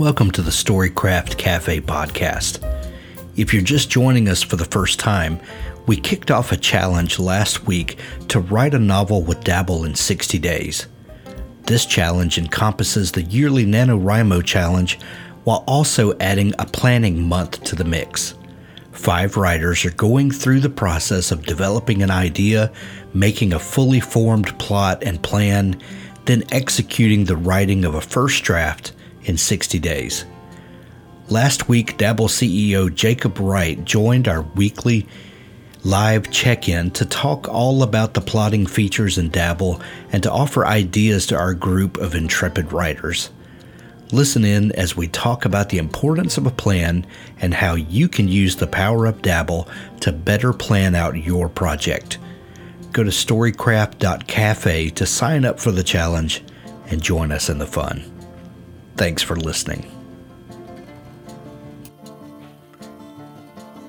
Welcome to the Storycraft Cafe podcast. If you're just joining us for the first time, we kicked off a challenge last week to write a novel with Dabble in 60 days. This challenge encompasses the yearly NaNoWriMo challenge while also adding a planning month to the mix. Five writers are going through the process of developing an idea, making a fully formed plot and plan, then executing the writing of a first draft in 60 days. Last week, Dabble CEO Jacob Wright joined our weekly live check in to talk all about the plotting features in Dabble and to offer ideas to our group of intrepid writers. Listen in as we talk about the importance of a plan and how you can use the power of Dabble to better plan out your project. Go to storycraft.cafe to sign up for the challenge and join us in the fun. Thanks for listening.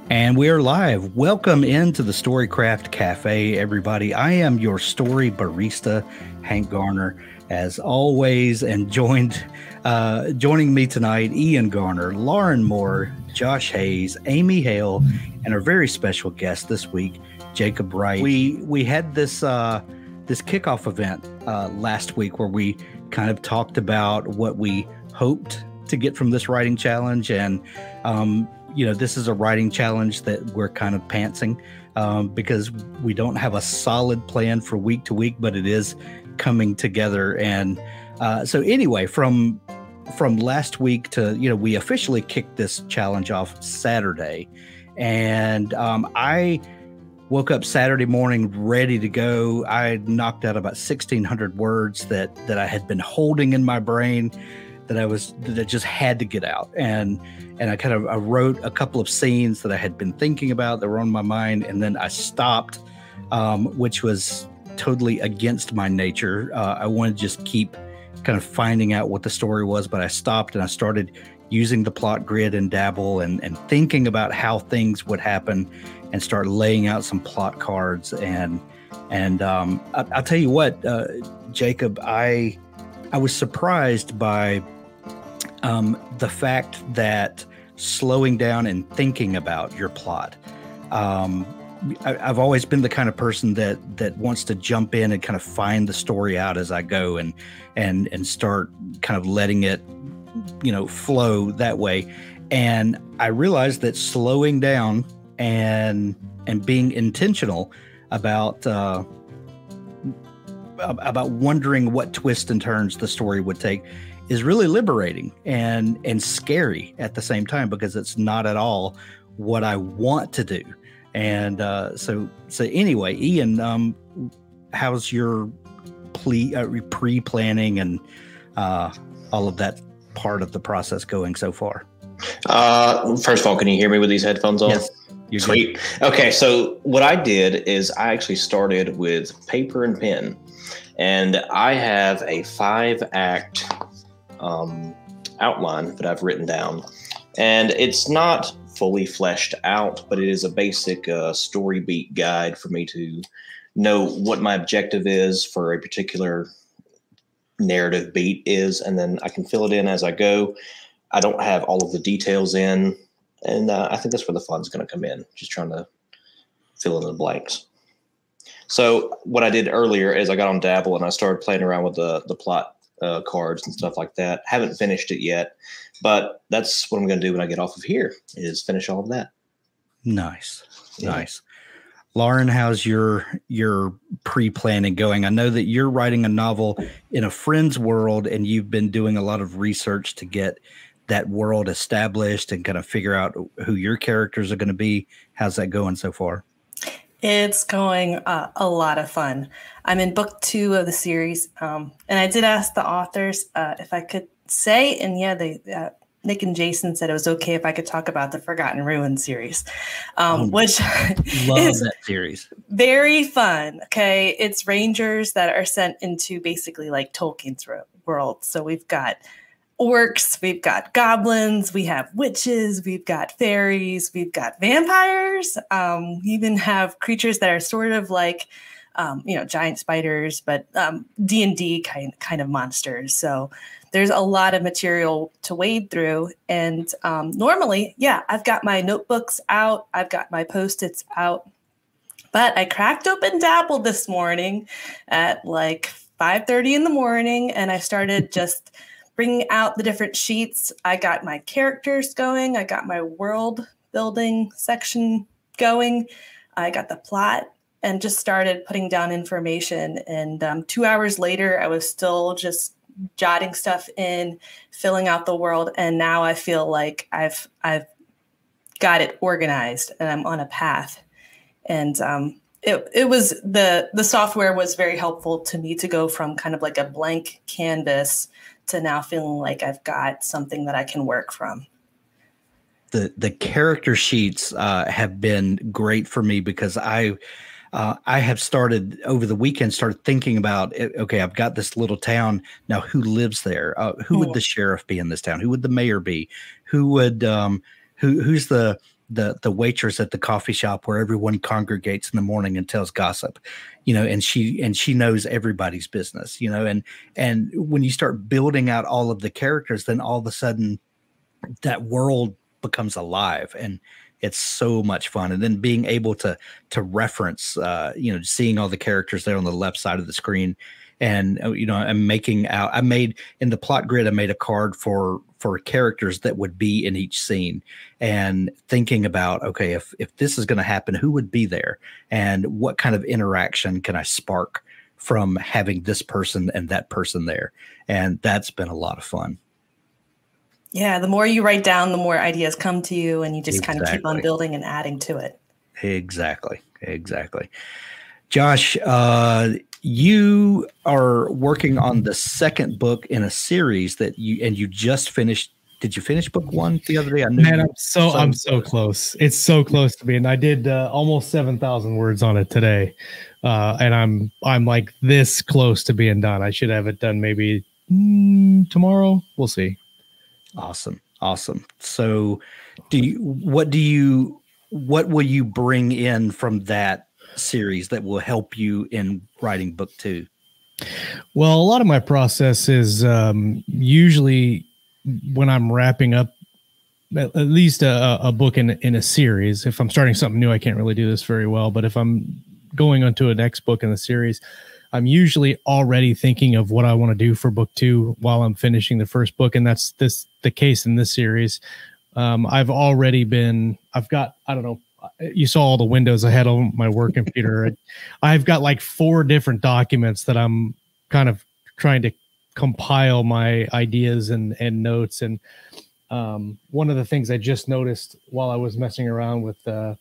And we are live. Welcome into the Storycraft Cafe, everybody. I am your story barista, Hank Garner, as always, and joined uh, joining me tonight, Ian Garner, Lauren Moore, Josh Hayes, Amy Hale, and our very special guest this week, Jacob Wright. We we had this uh, this kickoff event uh, last week where we kind of talked about what we hoped to get from this writing challenge, and um, you know this is a writing challenge that we're kind of pantsing um, because we don't have a solid plan for week to week, but it is coming together. And uh, so anyway, from from last week to you know we officially kicked this challenge off Saturday, and um, I woke up Saturday morning ready to go. I knocked out about 1,600 words that that I had been holding in my brain that I was that just had to get out. And and I kind of I wrote a couple of scenes that I had been thinking about that were on my mind, and then I stopped, um, which was totally against my nature. Uh, I wanted to just keep kind of finding out what the story was, but I stopped and I started using the plot grid and dabble and, and thinking about how things would happen and start laying out some plot cards and and um, I, will tell you what, uh, Jacob, I I was surprised by um, the fact that slowing down and thinking about your plot. Um, I, have always been the kind of person that that wants to jump in and kind of find the story out as I go and and and start kind of letting it, you know, flow that way. And I realized that slowing down and and being intentional about uh, about wondering what twists and turns the story would take is really liberating and and scary at the same time because it's not at all what I want to do. And uh, so so anyway, Ian, um, how's your ple- uh, pre-planning and uh, all of that part of the process going so far? Uh, first of all, can you hear me with these headphones on? Yes. You're Sweet. Good. Okay, so what I did is I actually started with paper and pen, and I have a five act um, outline that I've written down. And it's not fully fleshed out, but it is a basic uh, story beat guide for me to know what my objective is for a particular narrative beat is, and then I can fill it in as I go. I don't have all of the details in and uh, I think that's where the fun's going to come in. Just trying to fill in the blanks. So what I did earlier is I got on Dabble and I started playing around with the the plot uh, cards and stuff like that. Haven't finished it yet, but that's what I'm going to do when I get off of here is finish all of that. Nice, yeah. nice. Lauren, how's your your pre-planning going? I know that you're writing a novel in a friend's world, and you've been doing a lot of research to get that world established and kind of figure out who your characters are going to be. How's that going so far? It's going uh, a lot of fun. I'm in book two of the series, um, and I did ask the authors uh, if I could say, and yeah, they uh, Nick and Jason said it was okay if I could talk about the Forgotten Ruins series, um, oh, which love that series. Very fun. Okay, it's rangers that are sent into basically like Tolkien's world. So we've got orcs, we've got goblins, we have witches, we've got fairies, we've got vampires. Um, we even have creatures that are sort of like, um, you know, giant spiders, but um, D and D kind kind of monsters. So there's a lot of material to wade through. And um, normally, yeah, I've got my notebooks out, I've got my post its out. But I cracked open Dabble this morning at like 5:30 in the morning, and I started just bringing out the different sheets. I got my characters going, I got my world building section going, I got the plot, and just started putting down information. And um, two hours later, I was still just jotting stuff in, filling out the world, and now I feel like I've I've got it organized and I'm on a path. And um, it, it was the the software was very helpful to me to go from kind of like a blank canvas to now feeling like I've got something that I can work from. The the character sheets uh, have been great for me because I uh, I have started over the weekend started thinking about eh, okay I've got this little town. Now who lives there? Uh, who would the sheriff be in this town? Who would the mayor be? Who would um, who who's the the the waitress at the coffee shop where everyone congregates in the morning and tells gossip you know and she and she knows everybody's business you know and and when you start building out all of the characters then all of a sudden that world becomes alive and it's so much fun. And then being able to to reference uh you know seeing all the characters there on the left side of the screen and uh, you know i'm making out i made in the plot grid i made a card for for characters that would be in each scene and thinking about okay if if this is going to happen who would be there? And what kind of interaction can i spark from having this person and that person there? And that's been a lot of fun. Yeah the more you write down the more ideas come to you and you just exactly. kind of keep on building and adding to it. Exactly exactly. Josh uh you are working on the second book in a series that you and you just finished did you finish book one the other day? I knew Man, I'm so, I'm so close. It's so close to me, and I did uh, almost seven thousand words on it today, uh, and I'm I'm like this close to being done. I should have it done maybe mm, tomorrow. We'll see. Awesome, awesome. So, do you what do you what will you bring in from that series that will help you in writing book two? Well, a lot of my process is um, usually when I'm wrapping up at, least a, a, book in in a series. If I'm starting something new, I can't really do this very well. But if I'm going onto a next book in the series, I'm usually already thinking of what I want to do for book two while I'm finishing the first book, and that's this the case in this series. Um, I've already been. I've got. I don't know you saw all the windows I had on my work computer. I've got like four different documents that I'm kind of trying to compile my ideas and and notes. And um, one of the things I just noticed while I was messing around with uh,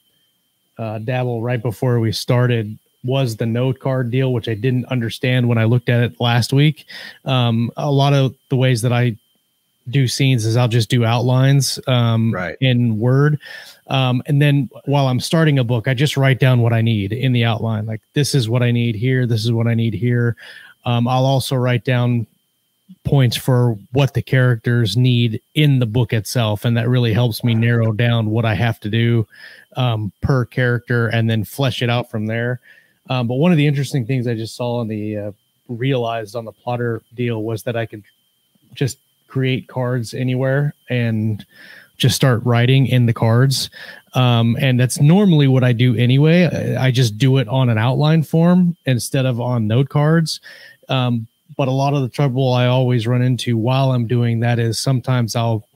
uh, Dabble right before we started was the note card deal, which I didn't understand when I looked at it last week. Um, a lot of the ways that I do scenes is I'll just do outlines um, right. in Word. Um, and then while I'm starting a book, I just write down what I need in the outline. Like this is what I need here. This is what I need here. Um, I'll also write down points for what the characters need in the book itself, and that really helps me narrow down what I have to do um, per character, and then flesh it out from there. Um, but one of the interesting things I just saw on the uh, realized on the plotter deal was that I could just create cards anywhere and just start writing in the cards. Um, and that's normally what I do anyway. I just do it on an outline form instead of on note cards. Um, but a lot of the trouble I always run into while I'm doing that is sometimes I'll,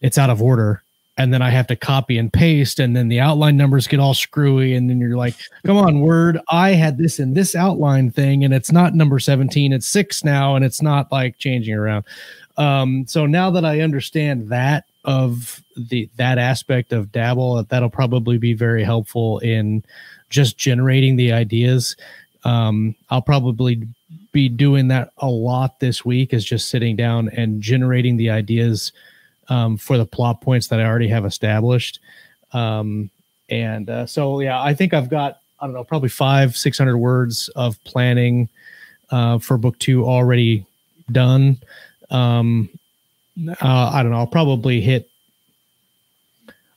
it's out of order and then I have to copy and paste, and then the outline numbers get all screwy, and then you're like, "Come on, Word! I had this in this outline thing, and it's not number 17; it's six now, and it's not like changing around." Um, so now that I understand that of the that aspect of Dabble, that that'll probably be very helpful in just generating the ideas. Um, I'll probably be doing that a lot this week is just sitting down and generating the ideas um, for the plot points that I already have established. Um, and uh, so, yeah, I think I've got, I don't know, probably five, 600 words of planning uh, for book two already done. Um, uh, I don't know, I'll probably hit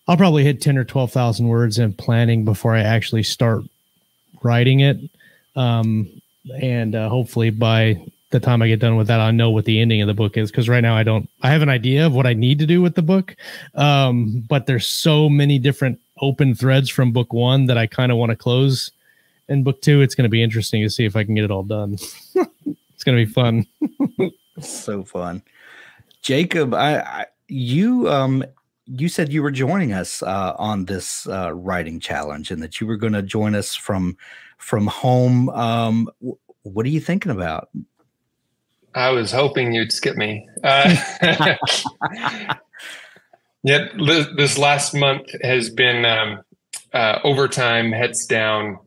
I'll probably hit 10 or 12,000 words in planning before I actually start writing it. Um, and uh, hopefully by the time I get done with that, I know what the ending of the book is. Cause right now I don't, I have an idea of what I need to do with the book. Um, but there's so many different open threads from book one that I kind of want to close in book two. It's going to be interesting to see if I can get it all done. it's going to be fun. so fun. Jacob, I, I you um you said you were joining us uh, on this uh, writing challenge and that you were going to join us from from home. Um, w- what are you thinking about? I was hoping you'd skip me. Uh, yet this last month has been um, uh, overtime, heads down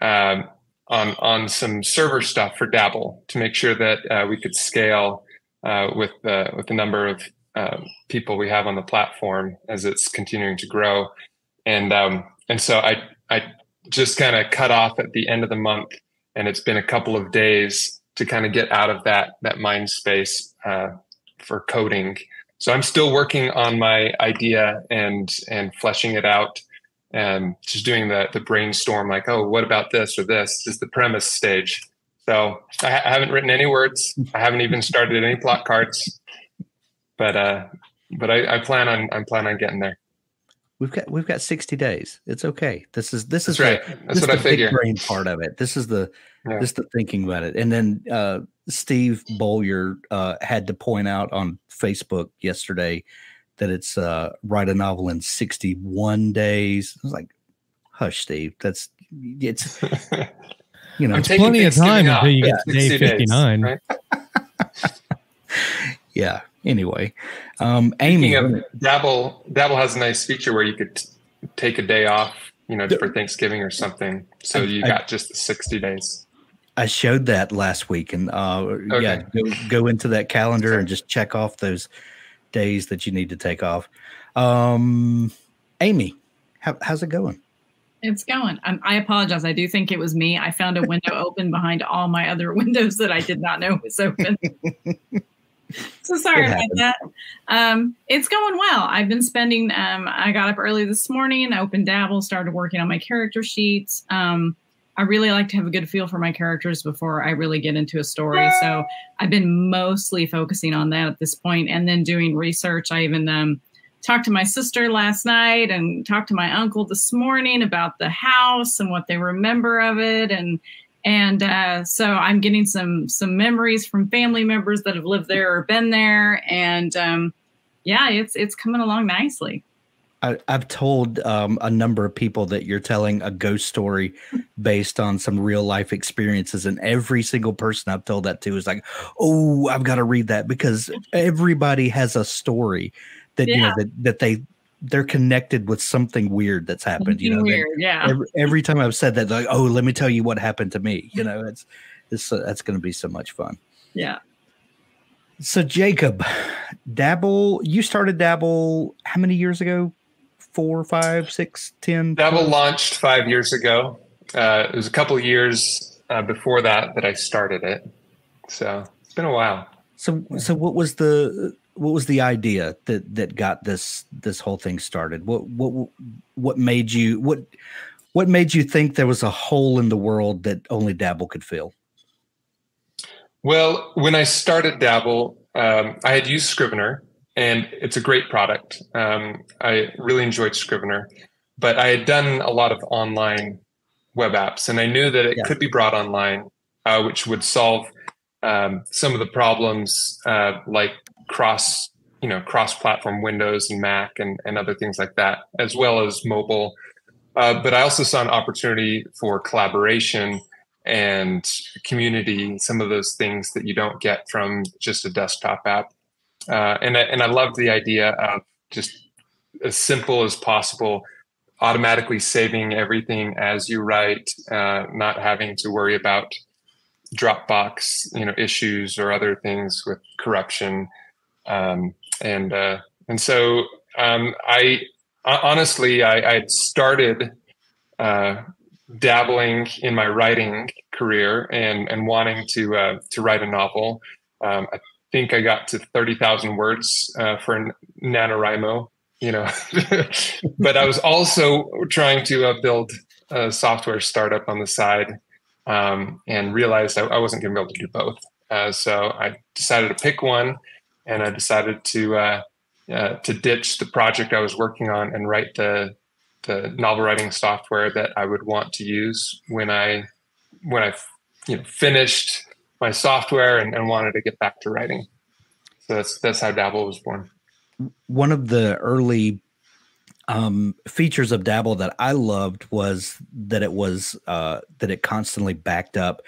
um, on on some server stuff for Dabble to make sure that uh, we could scale uh, with the with the number of um, people we have on the platform as it's continuing to grow, and um, and so I I just kind of cut off at the end of the month, and it's been a couple of days to kind of get out of that that mind space uh, for coding. So I'm still working on my idea and and fleshing it out, and just doing the the brainstorm. Like, oh, what about this or this? Is the premise stage. So I, I haven't written any words. I haven't even started any plot cards but uh, but I, I plan on I'm plan on getting there. We've got we've got 60 days. It's okay. This is this That's is right. The, That's what I figure. brain part of it. This is the Yeah. this is the thinking about it. And then uh, Steve Bowyer uh, had to point out on Facebook yesterday that it's uh, write a novel in 61 days. I was like, hush, Steve. That's it's you know it's plenty of time Thanksgiving until you get Yeah. to day 60 days, 59. right? yeah. Anyway, um, Amy, of Dabble, Dabble has a nice feature where you could t- take a day off, you know, for Thanksgiving or something. So I- you I- got just 60 days. I showed that last week, and uh, yeah, go, go into that calendar and just check off those days that you need to take off. Um, Amy, how, how's it going? It's going. Um, I apologize. I do think it was me. I found a window open behind all my other windows that I did not know was open. so sorry about that. Um, it's going well. I've been spending. Um, I got up early this morning. I opened Dabble, started working on my character sheets. Um, I really like to have a good feel for my characters before I really get into a story. So I've been mostly focusing on that at this point, and then doing research. I even um, talked to my sister last night and talked to my uncle this morning about the house and what they remember of it and and uh, so i'm getting some some memories from family members that have lived there or been there and um, yeah it's it's coming along nicely I, I've told um, a number of people that you're telling a ghost story based on some real life experiences, and every single person I've told that to is like, "Oh, I've got to read that," because everybody has a story that you know that that they they're connected with something weird that's happened. You know, Something weird yeah every, every time I've said that, they're like, "Oh, let me tell you what happened to me." You know, it's it's uh, that's going to be so much fun. yeah So Jacob, Dabble, you started Dabble how many years ago? Four, five, six, ten. Dabble launched five years ago. Uh, it was a couple years uh, before that that I started it. So it's been a while. So, so what was the what was the idea that that got this this whole thing started? What what what made you what what made you think there was a hole in the world that only Dabble could fill? Well, when I started Dabble, um, I had used Scrivener, and it's a great product. Um, I really enjoyed Scrivener, but I had done a lot of online web apps, and I knew that it Yeah. could be brought online, uh, which would solve um, some of the problems uh, like cross, you know, cross-platform Windows and Mac and, and other things like that, as well as mobile. Uh, but I also saw an opportunity for collaboration and community, some of those things that you don't get from just a desktop app. Uh, and I, and I love the idea of just as simple as possible, automatically saving everything as you write, uh, not having to worry about Dropbox, you know, issues or other things with corruption. Um, and uh, And so um, I honestly, I, I started uh, dabbling in my writing career and and wanting to uh, to write a novel. Um, I think I got to thirty thousand words uh, for NaNoWriMo, you know, but I was also trying to uh, build a software startup on the side um, and realized I, I wasn't going to be able to do both. Uh, so I decided to pick one, and I decided to uh, uh, to ditch the project I was working on and write the the novel writing software that I would want to use when I when I you know finished my software and, and wanted to get back to writing. So that's that's how Dabble was born. One of the early um, features of Dabble that I loved was that it was uh, that it constantly backed up,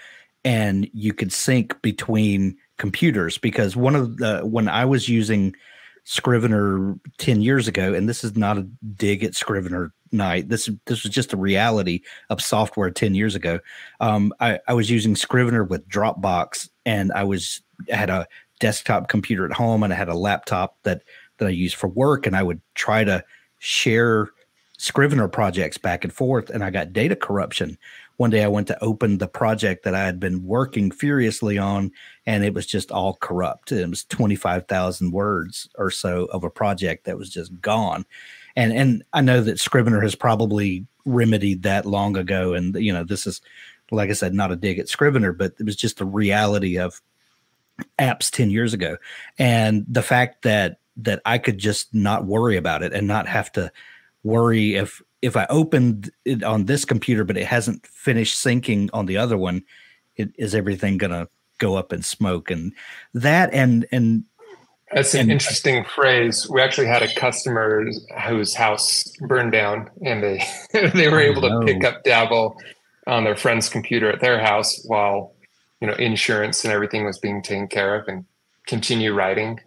and you could sync between computers because one of the when I was using Scrivener 10 years ago, and this is not a dig at Scrivener night. This this was just a reality of software 10 years ago. Um, I, I was using Scrivener with Dropbox, and I was had a desktop computer at home, and I had a laptop that that I used for work, and I would try to share Scrivener projects back and forth, and I got data corruption one day I went to open the project that I had been working furiously on, and it was just all corrupt. It was 25,000 words or so of a project that was just gone. And, and I know that Scrivener has probably remedied that long ago. And, you know, this is, like I said, not a dig at Scrivener, but it was just the reality of apps 10 years ago. And the fact that, that I could just not worry about it and not have to worry if if I opened it on this computer, but it hasn't finished syncing on the other one, it, is everything going to go up in smoke? And that and and that's an and, interesting phrase. We actually had a customer whose house burned down, and they they were able to pick up Dabble on their friend's computer at their house while you know insurance and everything was being taken care of, and continue writing.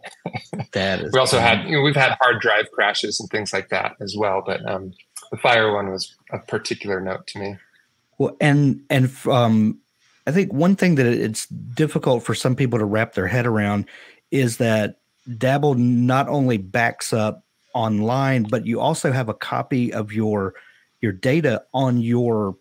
That is. we also had you know, we've had hard drive crashes and things like that as well, but um, the fire one was a particular note to me. Well, and and um, I think one thing that it's difficult for some people to wrap their head around is that Dabble not only backs up online, but you also have a copy of your your data on your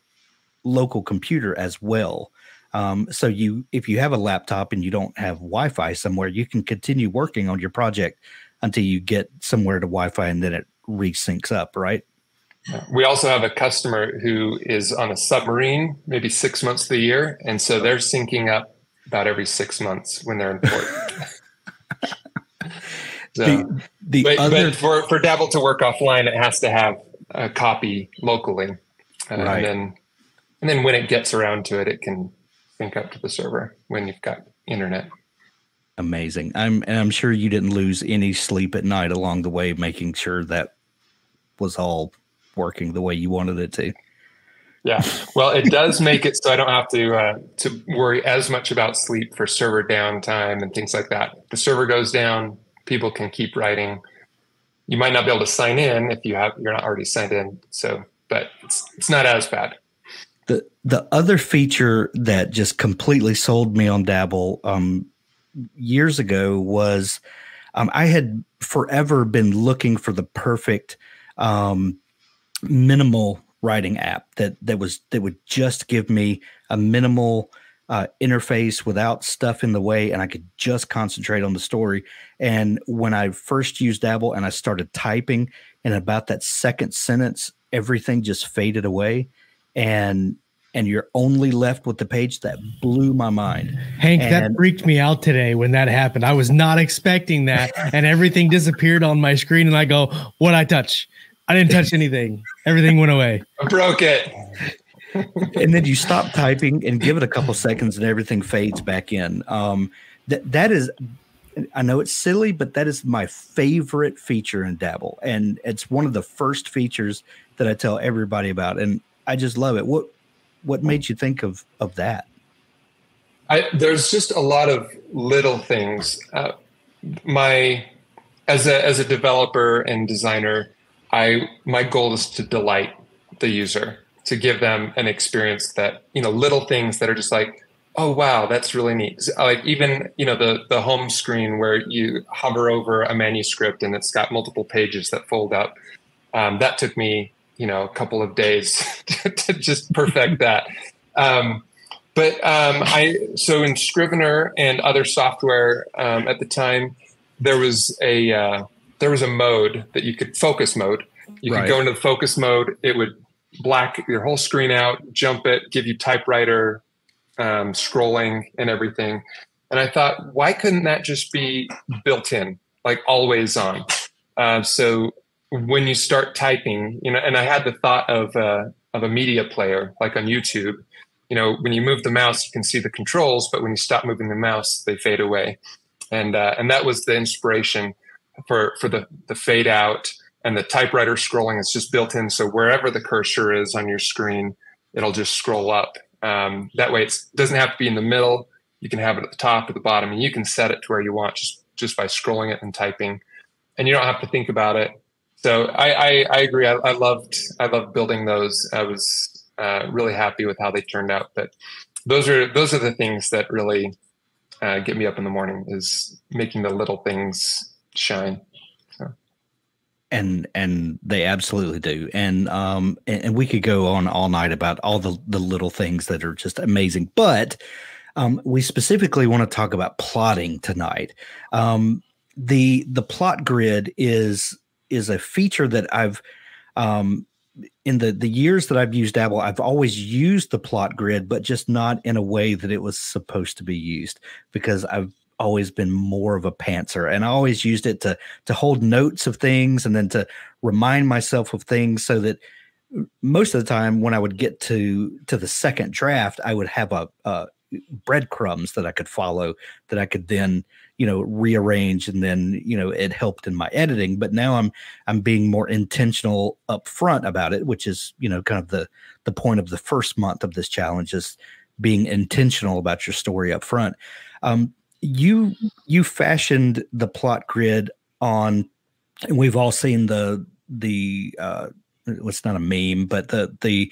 local computer as well. Um, so you, if you have a laptop and you don't have Wi-Fi somewhere, you can continue working on your project until you get somewhere to Wi-Fi, and then it resyncs up, right? We also have a customer who is on a submarine, maybe six months of the year, and so they're syncing up about every six months when they're in port. so, the, the but, other... but, for for Dabble to work offline, it has to have a copy locally, uh, right. and then and then when it gets around to it, it can sync up to the server when you've got internet. Amazing. I'm and I'm sure you didn't lose any sleep at night along the way, making sure that was all working the way you wanted it to. Yeah, well, it does make it so I don't have to uh, to worry as much about sleep for server downtime and things like that. The server goes down, people can keep writing. You might not be able to sign in if you have you're not already signed in. So, but it's it's not as bad. The the other feature that just completely sold me on Dabble um, years ago was um, I had forever been looking for the perfect um, minimal writing app that that was that would just give me a minimal uh, interface without stuff in the way, and I could just concentrate on the story. And when I first used Dabble and I started typing, and about that second sentence, everything just faded away, and and you're only left with the page that blew my mind. Hank, and, that freaked me out today when that happened. I was not expecting that, and everything disappeared on my screen, and I go, "What I touch?" I didn't touch anything. Everything went away. I broke it. and then you stop typing and give it a couple seconds and everything fades back in. Um, that that is, I know it's silly, but that is my favorite feature in Dabble, and it's one of the first features that I tell everybody about, and I just love it. What what made you think of of that? I, there's just a lot of little things. Uh, my as a as a developer and designer, I my goal is to delight the user, to give them an experience that, you know, little things that are just like, oh wow that's really neat. Like even you know the the home screen where you hover over a manuscript and it's got multiple pages that fold up um, that took me you know a couple of days to just perfect that. Um, but um, i so in scrivener and other software um, at the time there was a uh, there was a mode that you could focus mode you right. could go into the focus mode it would black your whole screen out jump it give you typewriter um, scrolling and everything. And I thought, why couldn't that just be built in, like always on? Uh, so when you start typing, you know, and I had the thought of uh, of a media player, like on YouTube. You know, when you move the mouse, you can see the controls, but when you stop moving the mouse, they fade away. And uh, and that was the inspiration for for the the fade out and the typewriter scrolling is just built in. So wherever the cursor is on your screen, it'll just scroll up um, that way, it doesn't have to be in the middle. You can have it at the top or the bottom, and you can set it to where you want just just by scrolling it and typing, and you don't have to think about it. So I I, I agree. I, I, loved I loved building those. I was uh, really happy with how they turned out. But those are those are the things that really uh, get me up in the morning is making the little things shine. And and they absolutely do. And um and, and, we could go on all night about all the the little things that are just amazing. But um we specifically want to talk about plotting tonight. Um the the plot grid is is a feature that i've um in the the years that I've used Dabble, I've always used the plot grid, but just not in a way that it was supposed to be used because I've always been more of a pantser and I always used it to to hold notes of things and then to remind myself of things so that most of the time when I would get to to the second draft I would have a, a breadcrumbs that I could follow that I could then you know rearrange and then you know it helped in my editing but now I'm I'm being more intentional up front about it which is you know kind of the the point of the first month of this challenge is being intentional about your story up front um, you you fashioned the plot grid on and we've all seen the the uh it's not a meme but the the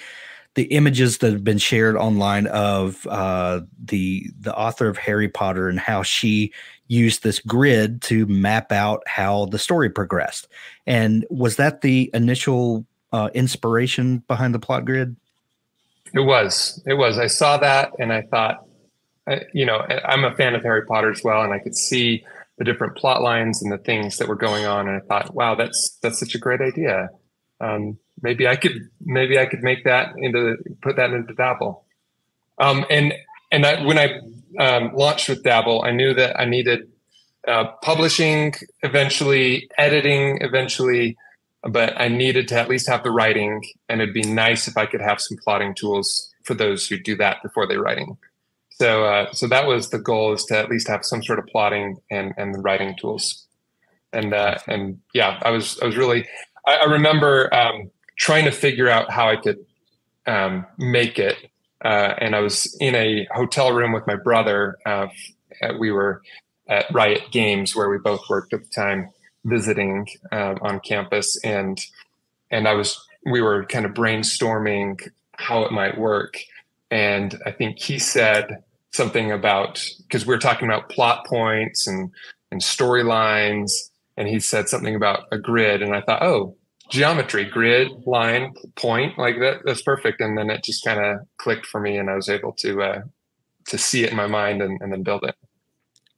the images that have been shared online of uh, the the author of Harry Potter and how she used this grid to map out how the story progressed. And was that the initial uh, inspiration behind the plot grid? It was. It was. I saw that and I thought, you know, I'm a fan of Harry Potter as well, and I could see the different plot lines and the things that were going on, and I thought, wow, that's that's such a great idea. Um, maybe I could maybe I could make that into put that into Dabble. Um, and and I, when I um, launched with Dabble, I knew that I needed uh, publishing eventually, editing eventually, but I needed to at least have the writing, and it'd be nice if I could have some plotting tools for those who do that before they're writing. So, uh, so that was the goal: is to at least have some sort of plotting and and writing tools. And uh, and yeah, I was I was really I, I remember um, trying to figure out how I could um, make it. Uh, and I was in a hotel room with my brother. Uh, we were at Riot Games, where we both worked at the time, visiting um, on campus, and and I was we were kind of brainstorming how it might work. And I think he said, something about because we are talking about plot points and and storylines and he said something about a grid and i thought oh geometry grid line point like that that's perfect and then it just kind of clicked for me and i was able to uh to see it in my mind and, and then build it.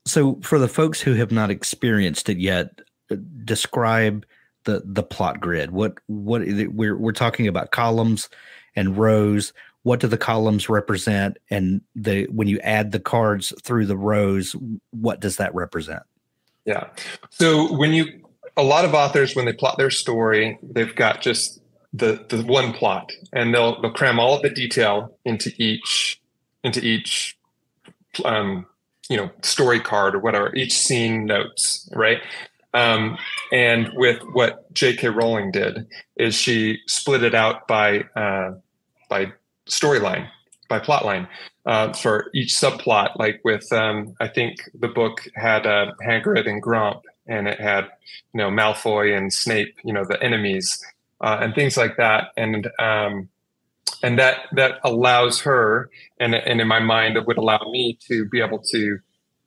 So for the folks who have not experienced it yet uh, describe the the plot grid. What what we're we're talking about columns and rows what do the columns represent? And the when you add the cards through the rows what does that represent? Yeah. So when you a lot of authors when they plot their story they've got just the the one plot and they'll they'll cram all of the detail into each into each um you know story card or whatever each scene notes right? Um, and with what J.K. Rowling did is she split it out by uh, by storyline by plot line uh, for each subplot. Like with, um, I think the book had uh, Hagrid and Grawp, and it had, you know, Malfoy and Snape, you know, the enemies, uh, and things like that. And um, and that that allows her, and and in my mind, it would allow me to be able to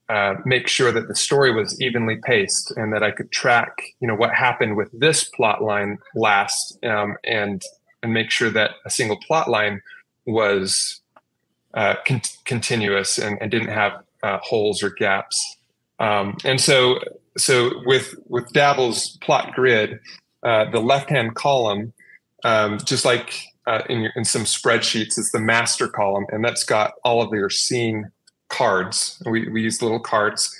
uh, make sure that the story was evenly paced and that I could track, you know, what happened with this plot line last, um, and and make sure that a single plot line was uh, con- continuous and, and, didn't have uh, holes or gaps. Um, and so, so with with Dabble's plot grid, uh, the left hand column, um, just like uh, in, in some spreadsheets, is the master column, and that's got all of your scene cards. We, we use little cards.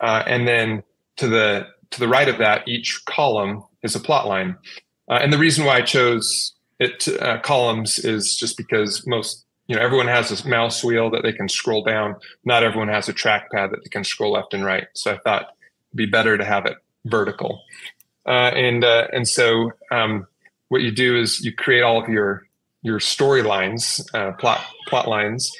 Uh, and then to the to the right of that, each column is a plot line. Uh, and the reason why I chose it uh, columns is just because most you know everyone has a mouse wheel that they can scroll down. Not everyone has a trackpad that they can scroll left and right. So I thought it'd be better to have it vertical. Uh, and uh, and so um, what you do is you create all of your your storylines, uh, plot plot lines,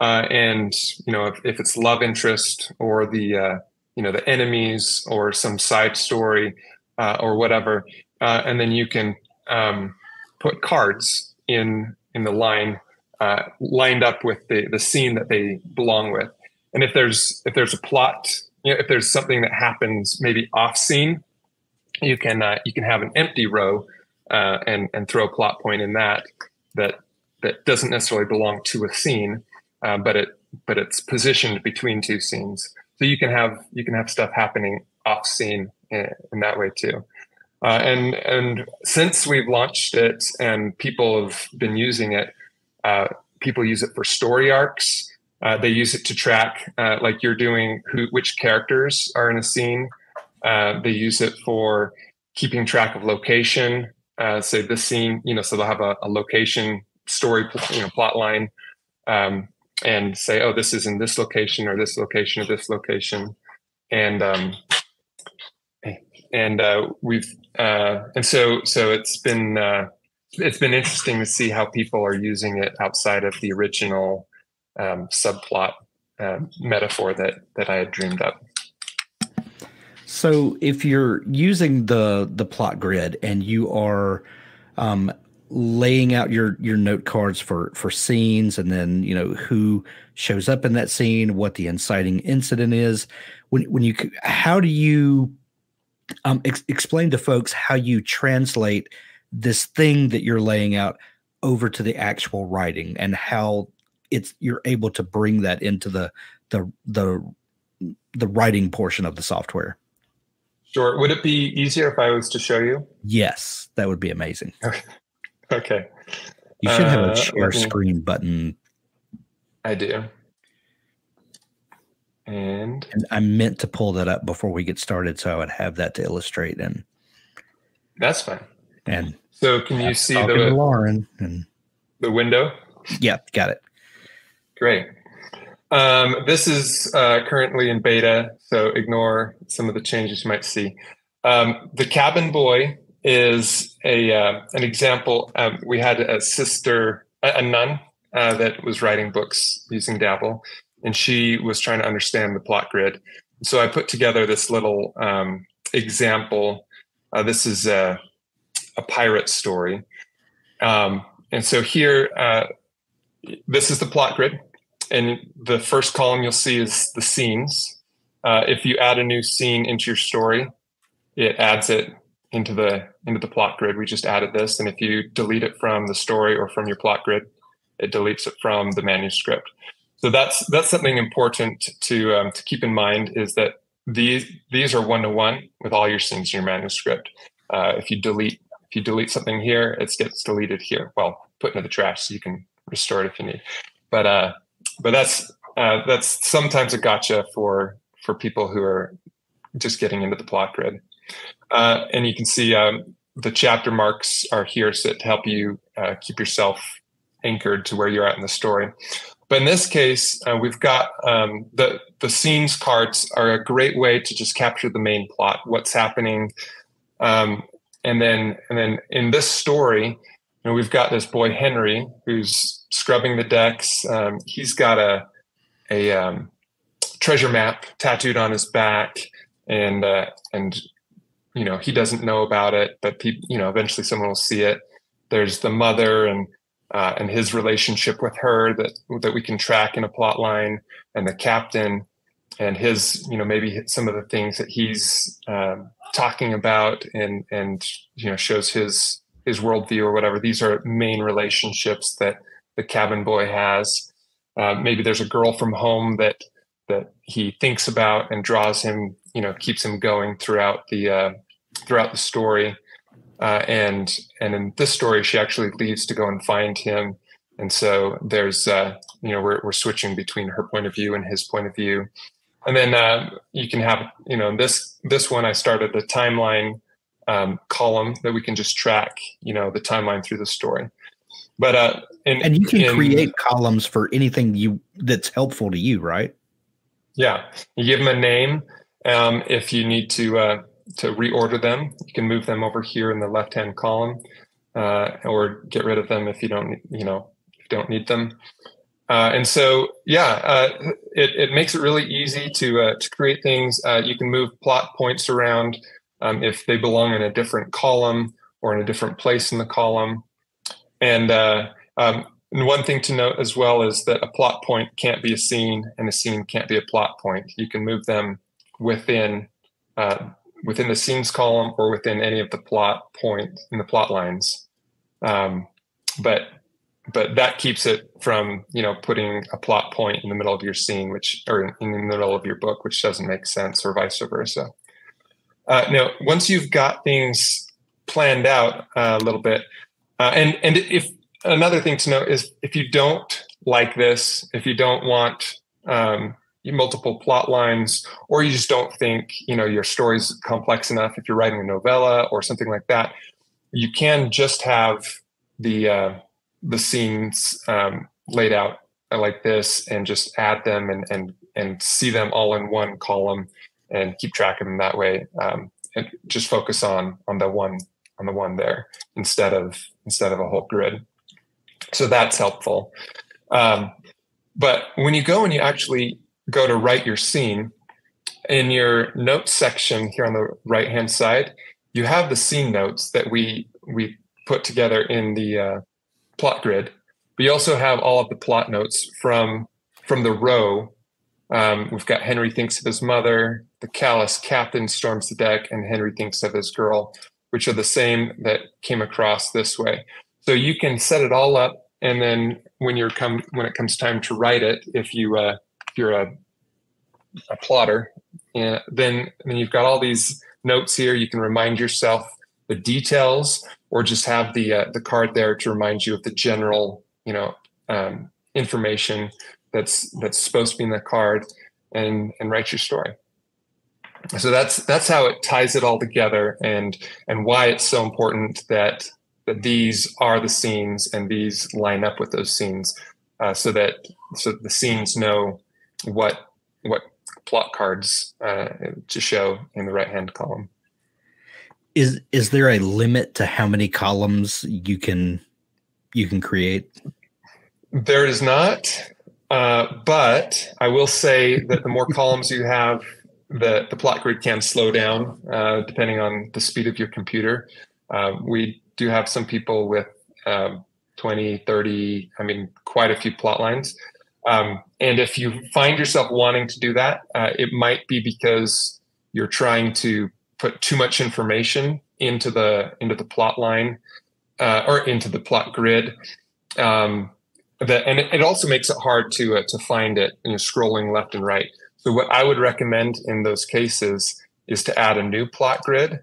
uh, and you know if, if it's love interest or the uh, you know the enemies or some side story uh, or whatever, and then you can um, put cards in in the line uh, lined up with the the scene that they belong with. And if there's if there's a plot, you know, if there's something that happens maybe off scene, you can uh, you can have an empty row uh, and and throw a plot point in that that that doesn't necessarily belong to a scene uh, but it but it's positioned between two scenes. So you can have you can have stuff happening off scene in, in that way too. Uh, and and since we've launched it and people have been using it, uh, people use it for story arcs. Uh, they use it to track, uh, like you're doing, who which characters are in a scene. Uh, they use it for keeping track of location. say this scene, you know, so they'll have a, a location story, you know, plot line. Um, and say, oh, this is in this location or this location or this location, and um, and uh, we've uh, and so so it's been uh, it's been interesting to see how people are using it outside of the original um, subplot uh, metaphor that that I had dreamed up. So if you're using the the plot grid and you are um, laying out your your note cards for for scenes and then you know who shows up in that scene what the inciting incident is when when you how do you um ex- explain to folks how you translate this thing that you're laying out over to the actual writing and how it's you're able to bring that into the the the the writing portion of the software Sure. Would it be easier if I was to show you? Yes, that would be amazing. Okay. Okay. You should have a uh, share screen button. I do. And, and I meant to pull that up before we get started, so I would have that to illustrate. And that's fine. And so, can you see the Lauren and the window? Yeah, got it. Great. Um, this is uh, currently in beta, so ignore some of the changes you might see. Um, the cabin boy is a uh, an example. Um, we had a sister, a, a nun, uh, that was writing books using Dabble, and she was trying to understand the plot grid. So I put together this little um, example. Uh, this is a, a pirate story, um, and so here, uh, this is the plot grid, and the first column you'll see is the scenes. Uh, if you add a new scene into your story, it adds it into the into the plot grid. We just added this, and if you delete it from the story or from your plot grid, it deletes it from the manuscript. So that's that's something important to um, to keep in mind is that these these are one to one with all your scenes in your manuscript. Uh, if you delete if you delete something here, it gets deleted here. Well, put into the trash so you can restore it if you need. But uh, but that's uh, that's sometimes a gotcha for for people who are just getting into the plot grid. Uh, and you can see um, the chapter marks are here so to help you uh, keep yourself anchored to where you're at in the story. But in this case, uh, we've got um, the the scenes cards are a great way to just capture the main plot, what's happening, um, and then and then in this story, you know, we've got this boy Henry who's scrubbing the decks. Um, he's got a a um, treasure map tattooed on his back, and uh, and you know he doesn't know about it but people you know eventually someone will see it there's the mother and uh, and his relationship with her that that we can track in a plot line, and the captain and his you know maybe some of the things that he's um, talking about and and you know shows his his worldview or whatever. These are main relationships that the cabin boy has. Uh, maybe there's a girl from home that that he thinks about and draws him, you know, keeps him going throughout the uh, throughout the story. Uh, and and in this story, she actually leaves to go and find him. And so there's, uh, you know, we're we're switching between her point of view and his point of view. And then uh, you can have, you know, this this one I started the timeline um, column that we can just track, you know, the timeline through the story. But uh, in, and you can in, create columns for anything you that's helpful to you, right? Yeah, you give them a name. Um, if you need to uh, to reorder them, you can move them over here in the left hand column, uh, or get rid of them if you don't you know you don't need them. Uh, and so, yeah, uh, it, it makes it really easy to uh, to create things. Uh, you can move plot points around um, if they belong in a different column or in a different place in the column. And uh, um, and one thing to note as well is that a plot point can't be a scene, and a scene can't be a plot point. You can move them within uh, within the scenes column or within any of the plot point in the plot lines. Um, but but that keeps it from you know putting a plot point in the middle of your scene, which or in the middle of your book, which doesn't make sense, or vice versa. Uh, now, once you've got things planned out uh, a little bit, uh, and and if another thing to note is if you don't like this, if you don't want um, multiple plot lines, or you just don't think you know your story's complex enough, if you're writing a novella or something like that, you can just have the uh, the scenes um, laid out like this and just add them and and and see them all in one column and keep track of them that way um, and just focus on on the one on the one there instead of instead of a whole grid so that's helpful. Um, but when you go and you actually go to write your scene, in your notes section here on the right hand side, you have the scene notes that we we put together in the uh, plot grid. But you also have all of the plot notes from from the row. Um, we've got Henry thinks of his mother, the callous captain storms the deck, and Henry thinks of his girl, which are the same that came across this way. So you can set it all up, and then when you're come when it comes time to write it, if you uh, you're a a plotter, yeah, then then you've got all these notes here. You can remind yourself the details, or just have the uh, the card there to remind you of the general you know um, information that's that's supposed to be in the card, and and write your story so that's that's how it ties it all together and and why it's so important that that these are the scenes and these line up with those scenes uh, so that so the scenes know what what plot cards uh, to show in the right hand column. Is is there a limit to how many columns you can you can create? There is not uh, but i will say that the more columns you have the, the plot grid can slow down uh, depending on the speed of your computer. Uh, we do have some people with um, 20, 30, I mean, quite a few plot lines. Um, and if you find yourself wanting to do that, uh, it might be because you're trying to put too much information into the into the plot line uh, or into the plot grid. Um, that and it, it, also makes it hard to uh, to find it you know, scrolling left and right. So what I would recommend in those cases is to add a new plot grid.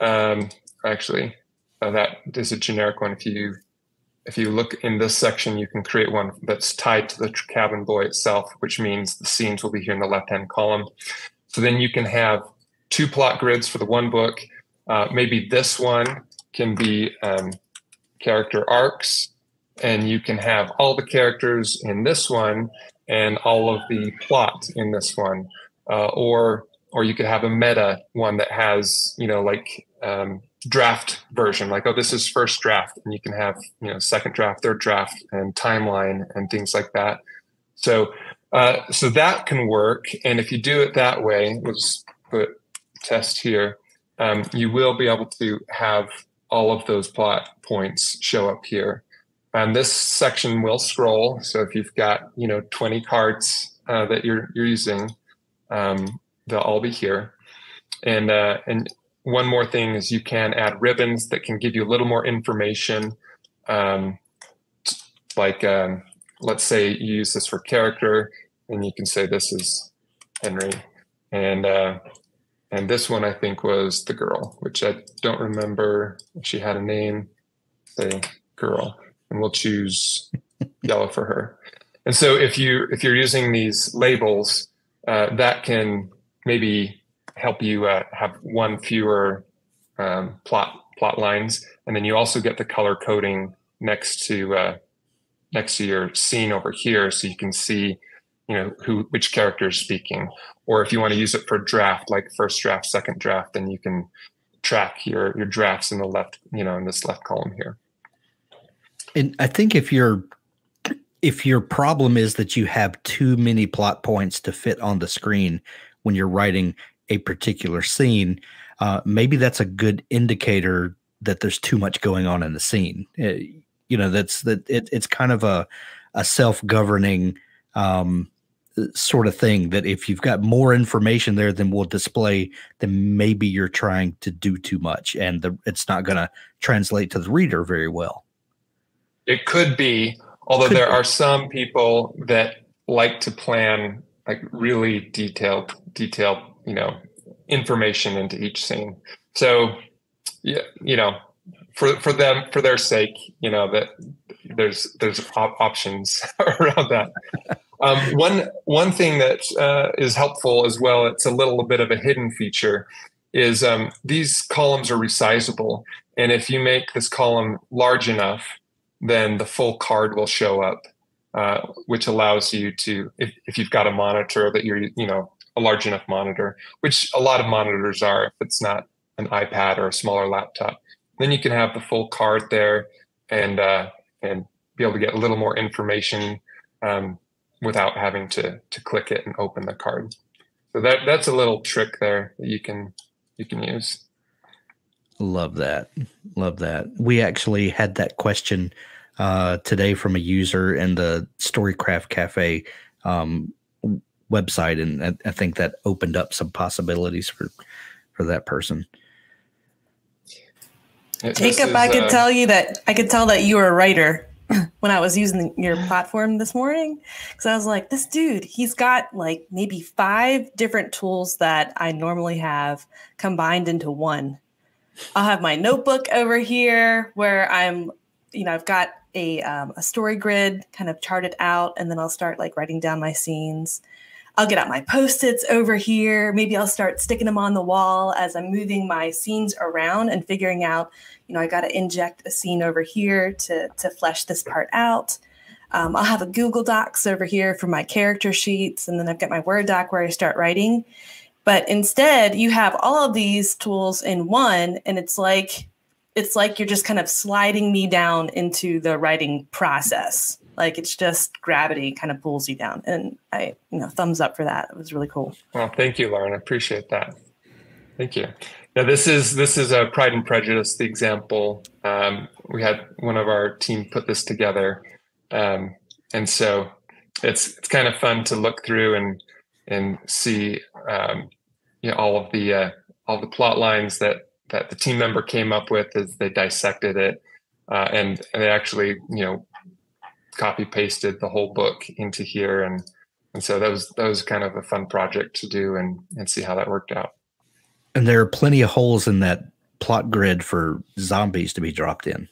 Um, actually, uh, that is a generic one. If you if you look in this section, you can create one that's tied to the cabin boy itself, which means the scenes will be here in the left hand column. So then you can have two plot grids for the one book. Uh, maybe this one can be um, character arcs, and you can have all the characters in this one and all of the plot in this one, uh, or or you could have a meta one that has you know like um, draft version like oh this is first draft and you can have you know second draft third draft and timeline and things like that so uh, so that can work and if you do it that way let's put test here um, you will be able to have all of those plot points show up here And this section will scroll. So if you've got you know 20 cards uh, that you're you're using, um, they'll all be here. And uh, and one more thing is you can add ribbons that can give you a little more information. Um, like um, let's say you use this for character, and you can say this is Henry, and uh, and this one I think was the girl, which I don't remember if she had a name. Say girl, and we'll choose yellow for her. And so if you if you're using these labels, uh, that can maybe help you uh, have one fewer um, plot plot lines, and then you also get the color coding next to uh, next to your scene over here, so you can see you know who which character is speaking. Or if you want to use it for draft, like first draft, second draft, then you can track your your drafts in the left, you know, in this left column here. And I think if you're if your problem is that you have too many plot points to fit on the screen when you're writing a particular scene, uh, maybe that's a good indicator that there's too much going on in the scene. It, uh, you know, that's that it, it's kind of a a self governing um, sort of thing that if you've got more information there than will display, then maybe you're trying to do too much, and the, it's not going to translate to the reader very well. It could be, although could there be. are some people that like to plan like really detailed, detailed, you know, information into each scene. So, yeah, you know, for for them, for their sake, you know that there's there's op- options around that. Um, one one thing that uh, is helpful as well, it's a little bit of a hidden feature, is um, these columns are resizable, and if you make this column large enough, then the full card will show up, uh, which allows you to, if, if you've got a monitor that you're, you know, a large enough monitor, which a lot of monitors are, if it's not an iPad or a smaller laptop, then you can have the full card there and uh, and be able to get a little more information um, without having to to click it and open the card. So that that's a little trick there that you can you can use. Love that. Love that. We actually had that question uh, today from a user in the Storycraft Cafe um, website, and I, I, think that opened up some possibilities for for that person. Jacob, is, I could uh, tell you that I could tell that you were a writer when I was using your platform this morning because I was like, this dude, he's got like maybe five different tools that I normally have combined into one. I'll have my notebook over here where I'm, you know, I've got a, um, a story grid kind of charted out, and then I'll start like writing down my scenes. I'll get out my post-its over here. Maybe I'll start sticking them on the wall as I'm moving my scenes around and figuring out, you know, I got to inject a scene over here to to flesh this part out. Um, I'll have a Google Docs over here for my character sheets, and then I've got my Word doc where I start writing. But instead, you have all of these tools in one, and it's like it's like you're just kind of sliding me down into the writing process. Like it's just gravity kind of pulls you down. And I, you know, thumbs up for that. It was really cool. Well, thank you, Lauren. I appreciate that. Thank you. Now this is this is a Pride and Prejudice, the example. Um, we had one of our team put this together, um, and so it's it's kind of fun to look through and and see um, you know all of the uh, all the plot lines that that the team member came up with as they dissected it, uh, and, and they actually you know copy pasted the whole book into here, and and so that was that was kind of a fun project to do and and see how that worked out. And there are plenty of holes in that plot grid for zombies to be dropped in.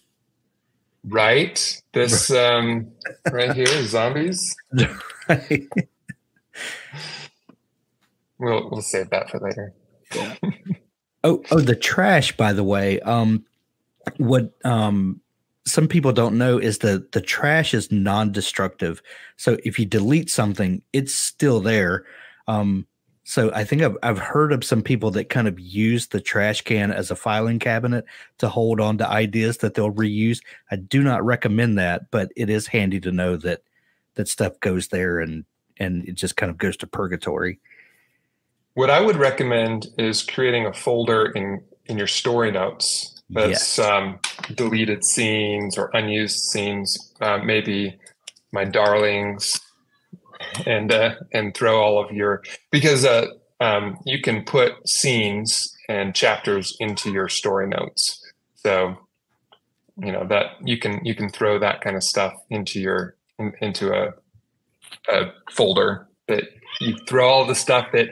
Right. This um right here, zombies. right. We'll we'll save that for later. Yeah. oh, oh, the trash, by the way. Um what um some people don't know is that the trash is non-destructive. So if you delete something, it's still there. Um, so I think I've I've heard of some people that kind of use the trash can as a filing cabinet to hold on to ideas that they'll reuse. I do not recommend that, but it is handy to know that that stuff goes there and and it just kind of goes to purgatory. What I would recommend is creating a folder in in your story notes That's yes. um, deleted scenes or unused scenes. Uh, maybe my darlings, and uh, and throw all of your because uh, um, you can put scenes and chapters into your story notes. So you know that you can you can throw that kind of stuff into your in, into a, a folder that you throw all the stuff that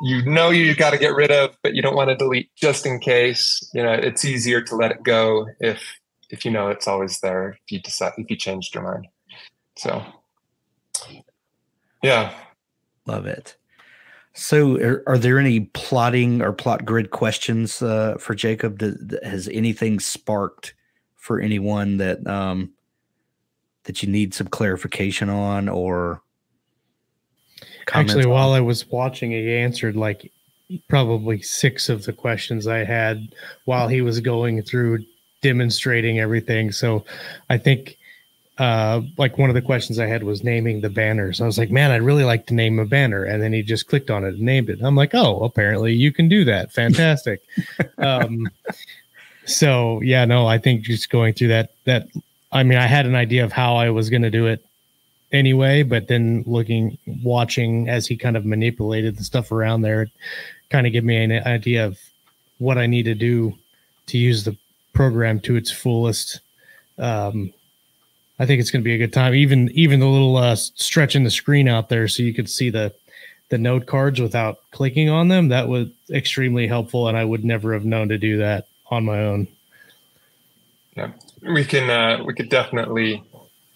you know you've got to get rid of, but you don't want to delete just in case. You know, it's easier to let it go if if you know it's always there. If you decide if you changed your mind, so yeah, love it. So, are, are there any plotting or plot grid questions uh, for Jacob? has anything sparked for anyone that um, that you need some clarification on, or Actually, on? while I was watching, he answered like probably six of the questions I had while he was going through demonstrating everything. So I think uh, like one of the questions I had was naming the banners. I was like, man, I'd really like to name a banner. And then he just clicked on it and named it. I'm like, oh, apparently you can do that. Fantastic. um, so yeah, no, I think just going through that, that, I mean, I had an idea of how I was going to do it anyway, but then looking, watching as he kind of manipulated the stuff around there, kind of gave me an idea of what I need to do to use the program to its fullest. Um, I think it's going to be a good time. Even even the little uh, stretching the screen out there so you could see the the note cards without clicking on them. That was extremely helpful, and I would never have known to do that on my own. Yeah, we can uh, we could definitely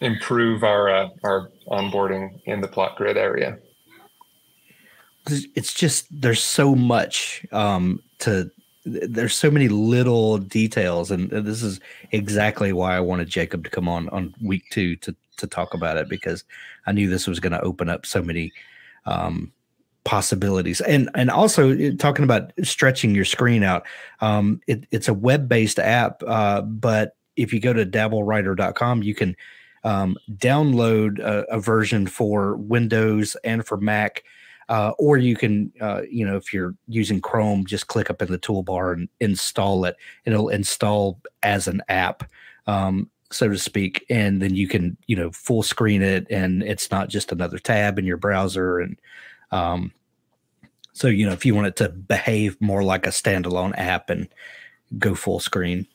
improve our uh, our onboarding in the plot grid area. It's just there's so much um, to there's so many little details, and this is exactly why I wanted Jacob to come on on week two to to talk about it because I knew this was going to open up so many um, possibilities, and and also uh, talking about stretching your screen out. Um, it, it's a web based app, uh, but if you go to dabblewriter.com, you can um, download a, a, version for Windows and for Mac. Uh, or you can, uh, you know, if you're using Chrome, just click up in the toolbar and install it. It'll install as an app, um, so to speak, and then you can, you know, full screen it, and it's not just another tab in your browser. And um, so, you know, if you want it to behave more like a standalone app and go full screen,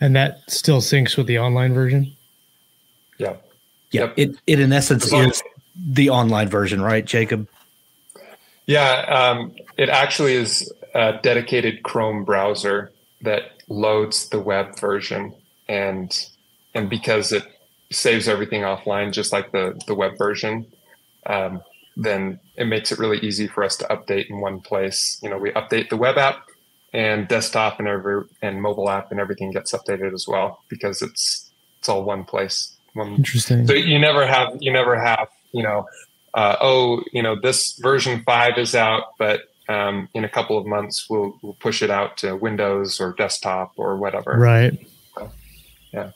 and that still syncs with the online version. Yeah. Yeah. Yep. It it in essence is the online version, right, Jacob? Yeah. Um, it actually is a dedicated Chrome browser that loads the web version and and because it saves everything offline just like the the web version um, then it makes it really easy for us to update in one place you know we update the web app and desktop and every and mobile app and everything gets updated as well because it's it's all one place um, Interesting. So you never have you never have you know uh, oh you know this version five is out, but um, in a couple of months we'll we'll push it out to Windows or desktop or whatever. Right. So, yeah.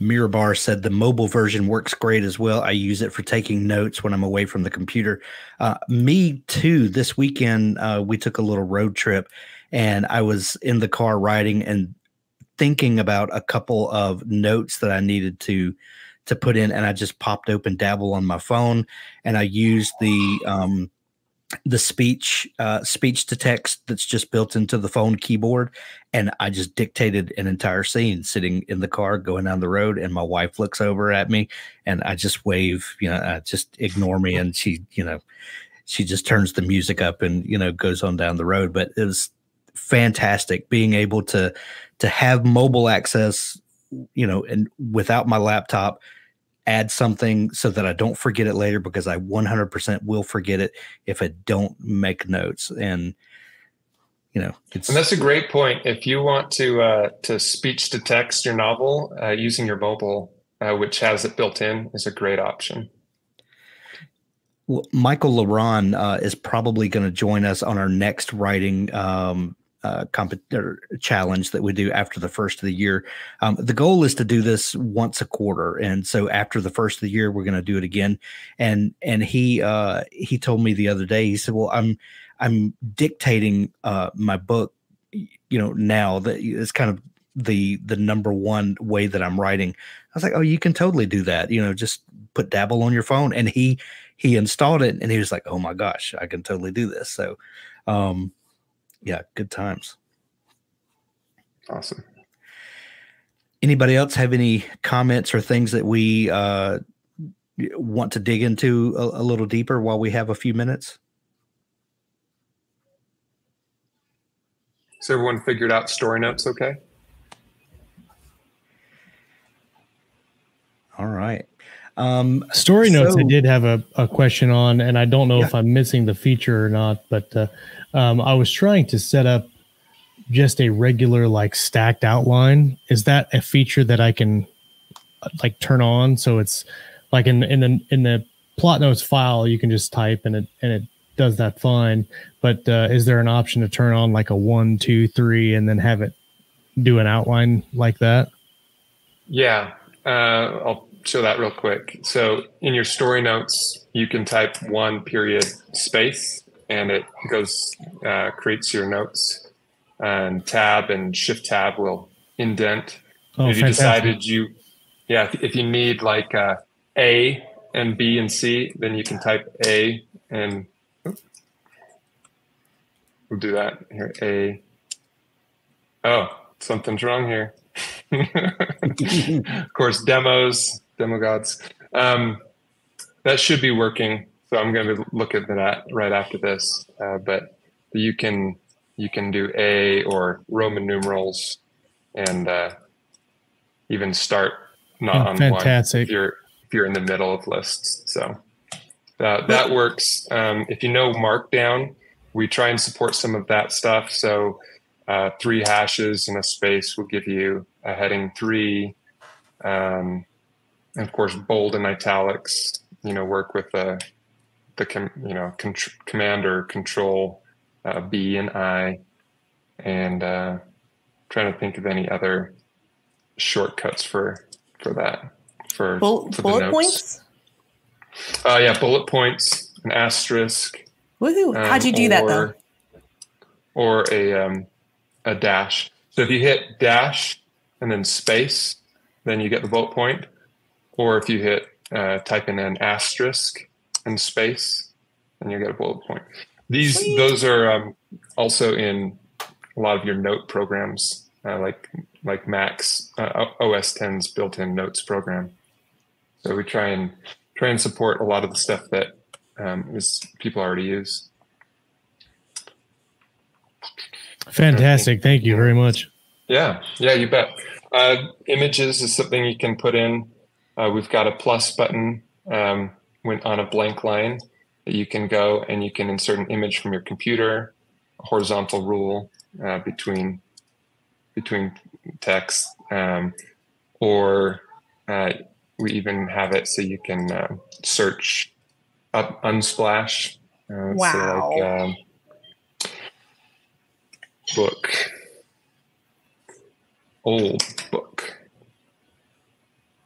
Mirabar said the mobile version works great as well. I use it for taking notes when I'm away from the computer. Uh, me too. This weekend, uh, we took a little road trip and I was in the car riding, and thinking about a couple of notes that I needed to to put in, and I just popped open Dabble on my phone, and I used the um, the speech uh, speech to text that's just built into the phone keyboard, and I just dictated an entire scene sitting in the car going down the road, and my wife looks over at me, and I just wave, you know, uh, just ignore me, and she, you know, she just turns the music up and you know goes on down the road, but it was fantastic being able to to have mobile access, you know, and without my laptop, add something so that I don't forget it later because I 100% will forget it if I don't make notes. And, you know, it's. And that's a great point. If you want to, uh, to speech to text your novel uh, using your mobile, uh, which has it built in, is a great option. Well, Michael La Ronn uh, is probably going to join us on our next writing um, uh, comp- challenge that we do after the first of the year. Um, the goal is to do this once a quarter, and so after the first of the year, we're going to do it again. And and he uh, he told me the other day, he said, "Well, I'm I'm dictating uh, my book you know now that it's kind of the the number one way that I'm writing. I was like, oh, you can totally do that. You know, just put Dabble on your phone, and he he installed it, and he was like, oh my gosh, I can totally do this. So, um, yeah, good times. Awesome. Anybody else have any comments or things that we uh, want to dig into a, a little deeper while we have a few minutes? So everyone figured out story notes okay? All right. Um, Story notes, I did have a, a question on, and I don't know if I'm missing the feature or not, but uh, um, I was trying to set up just a regular, like stacked outline. Is that a feature that I can like turn on? So it's like in in the in the plot notes file, you can just type and it and it does that fine. But uh, is there an option to turn on like a one, two, three, and then have it do an outline like that? Yeah, uh, I'll show that real quick. So in your story notes, you can type one period space, and it goes uh, creates your notes. And tab and shift tab will indent. Oh, if you fantastic. decided you, yeah, if, if you need like uh, A and B and C, then you can type A and we'll do that here. A. Oh, something's wrong here. of course, demos, demo gods. Um, that should be working. So I'm going to look at that right after this. Uh, but you can you can do A or Roman numerals, and uh, even start not Oh, on one fantastic. if you're if you're in the middle of lists. So that that works. Um, if you know Markdown, we try and support some of that stuff. So uh, three hashes and a space will give you a heading three. Um, and of course, bold and italics. You know, work with the the com, you know contr- command or control uh, B and I, and uh, trying to think of any other shortcuts for for that for Bull- for the bullet points. Uh, yeah, bullet points, an asterisk. Woohoo! um, How'd you do that though? or- Or a um, a dash. So if you hit dash and then space, then you get the bullet point. Or if you hit uh, type in an asterisk and space, and you get a bullet point. These Sweet. those are um, also in a lot of your note programs, uh, like like Max uh, OS 10's built-in notes program. So we try and try and support a lot of the stuff that um, is people already use. Fantastic. Thank you very much. Yeah, yeah, you bet. Uh, images is something you can put in. Uh, we've got a plus button um, when on a blank line that you can go and you can insert an image from your computer, a horizontal rule uh, between between text, um, or uh, we even have it so you can uh, search up Unsplash. Uh, so Wow. like, um, book old book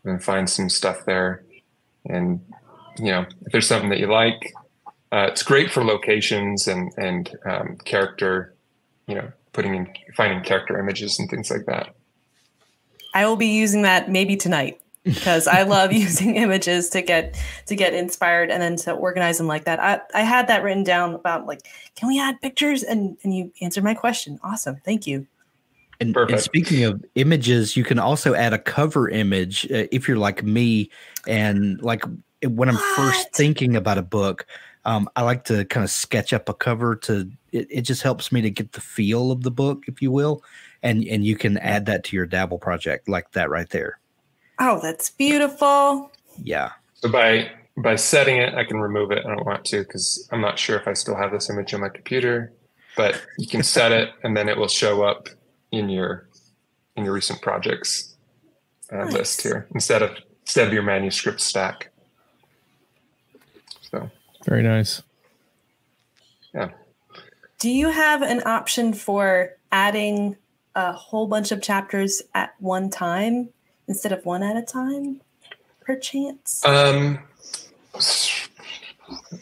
and find some stuff there. And you know, if there's something that you like, uh, it's great for locations and and um, character. You know, putting in finding character images and things like that. I will be using that maybe tonight because I love using images to get to get inspired and then to organize them like that. I, I had that written down about like, can we add pictures? And and you answered my question. Awesome. Thank you. And, and speaking of images, you can also add a cover image uh, if you're like me and like when I'm first thinking about a book. Um, I like to kind of sketch up a cover to it, it just helps me to get the feel of the book, if you will. And and you can add that to your dabble project like that right there. Oh, that's beautiful. Yeah. So by by setting it, I can remove it. I don't want to because I'm not sure if I still have this image on my computer. But you can set it, and then it will show up in your in your recent projects uh, Nice. list here instead of instead of your manuscript stack. So Very nice. Yeah. Do you have an option for adding a whole bunch of chapters at one time instead of one at a time, perchance? um,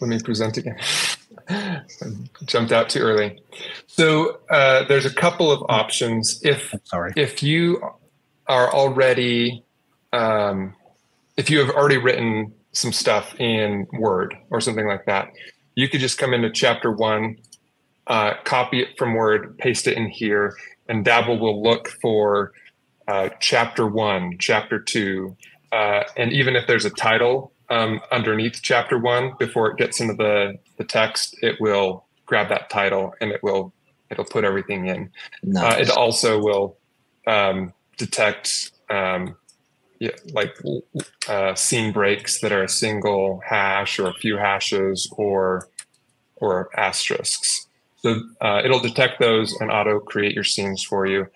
let me present again. Jumped out too early. So uh, there's a couple of options. If Sorry. if you are already um, if you have already written some stuff in Word or something like that, you could just come into chapter one, uh, copy it from Word, paste it in here, and Dabble will look for uh, chapter one, chapter two, uh, and even if there's a title um, underneath chapter one before it gets into the the text, it will grab that title and it will it'll put everything in. Uh, it also will um, detect um, yeah, like uh, scene breaks that are a single hash or a few hashes or or asterisks. So uh, it'll detect those and auto create your scenes for you.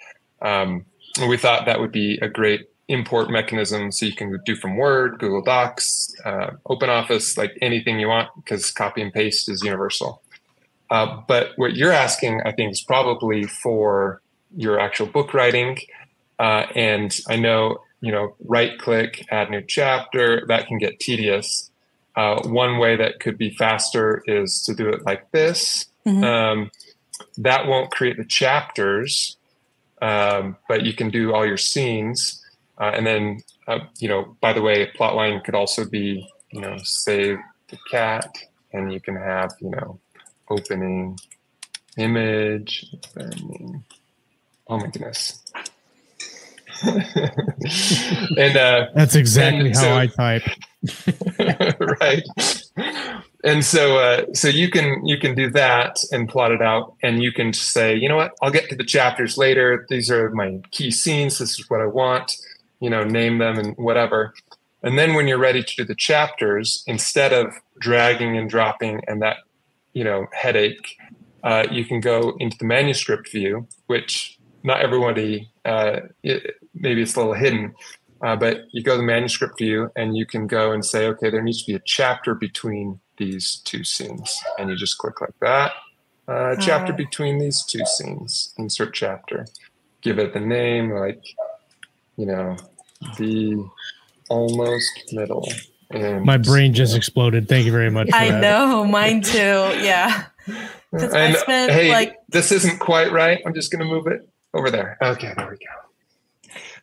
Um, we thought that would be a great import mechanism so you can do from Word, Google Docs, uh, OpenOffice, like anything you want because copy and paste is universal. Uh, but what you're asking, I think, is probably for your actual book writing. Uh, and I know, you know, right click, add new chapter, that can get tedious. Uh, one way that could be faster is to do it like this. Mhm. Um, that won't create the chapters, um, but you can do all your scenes. Uh, and then, uh, you know, by the way, plot line could also be, you know, save the cat, and you can have, you know, opening image. opening- Oh my goodness. and uh, That's exactly And how so- I type. right. And so uh, so you can you can do that and plot it out and you can say you know what? I'll get to the chapters later. These are my key scenes. This is what i want you know name them and whatever. And then when you're ready to do the chapters instead of dragging and dropping and that you know headache uh, you can go into the manuscript view which not everybody uh, it, maybe it's a little hidden uh, but you go to the manuscript view and you can go and say, okay, there needs to be a chapter between these two scenes. And you just click like that. Uh, chapter between these two scenes, insert chapter. Give it the name, like, you know, the almost middle. And My brain just exploded. Thank you very much. For I that. know, mine too. Yeah. 'Cause I And, spent, hey, like- this isn't quite right. I'm just going to move it over there. Okay, there we go.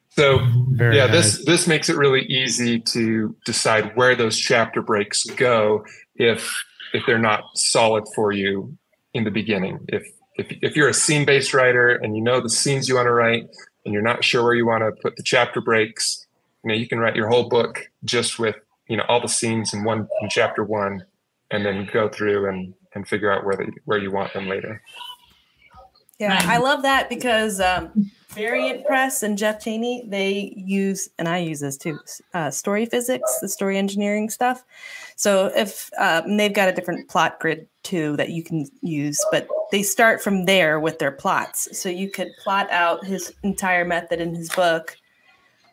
So Very yeah, nice. this this makes it really easy to decide where those chapter breaks go if if they're not solid for you in the beginning. If if if you're a scene based writer and you know the scenes you want to write and you're not sure where you want to put the chapter breaks, you know you can write your whole book just with you know all the scenes in one in chapter one, and then go through and and figure out where they where you want them later. Yeah. I love that because um, Variant Press and Jeff Cheney they use, and I use this too, uh, story physics, the story engineering stuff. So if um, they've got a different plot grid too that you can use, but they start from there with their plots. So you could plot out his entire method in his book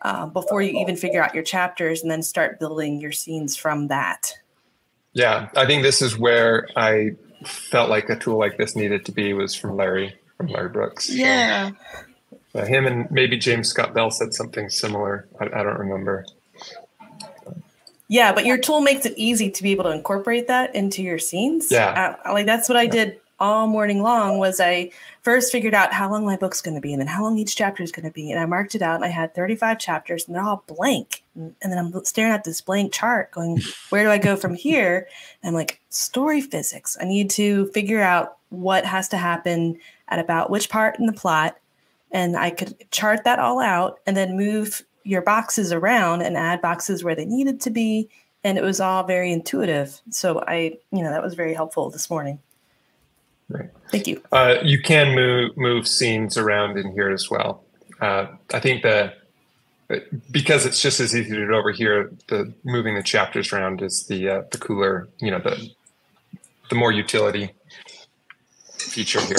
uh, before you even figure out your chapters, and then start building your scenes from that. Yeah, I think this is where I felt like a tool like this needed to be was from Larry from Larry Brooks. So, uh, him and maybe James Scott Bell said something similar. I, I don't remember. Yeah, but your tool makes it easy to be able to incorporate that into your scenes. Yeah. Uh, like that's what I did all morning long was I first figured out how long my book's going to be and then how long each chapter is going to be and I marked it out and I had 35 chapters and they're all blank. And, and then I'm staring at this blank chart going, where do I go from here? And I'm like, story physics. I need to figure out what has to happen at about which part in the plot and I could chart that all out and then move your boxes around and add boxes where they needed to be and it was all very intuitive so i you know that was very helpful this morning Right. thank you Uh, you can move move scenes around in here as well. Uh, I think that because it's just as easy to do it over here, the moving the chapters around is the uh, the cooler, you know, the the more utility feature here.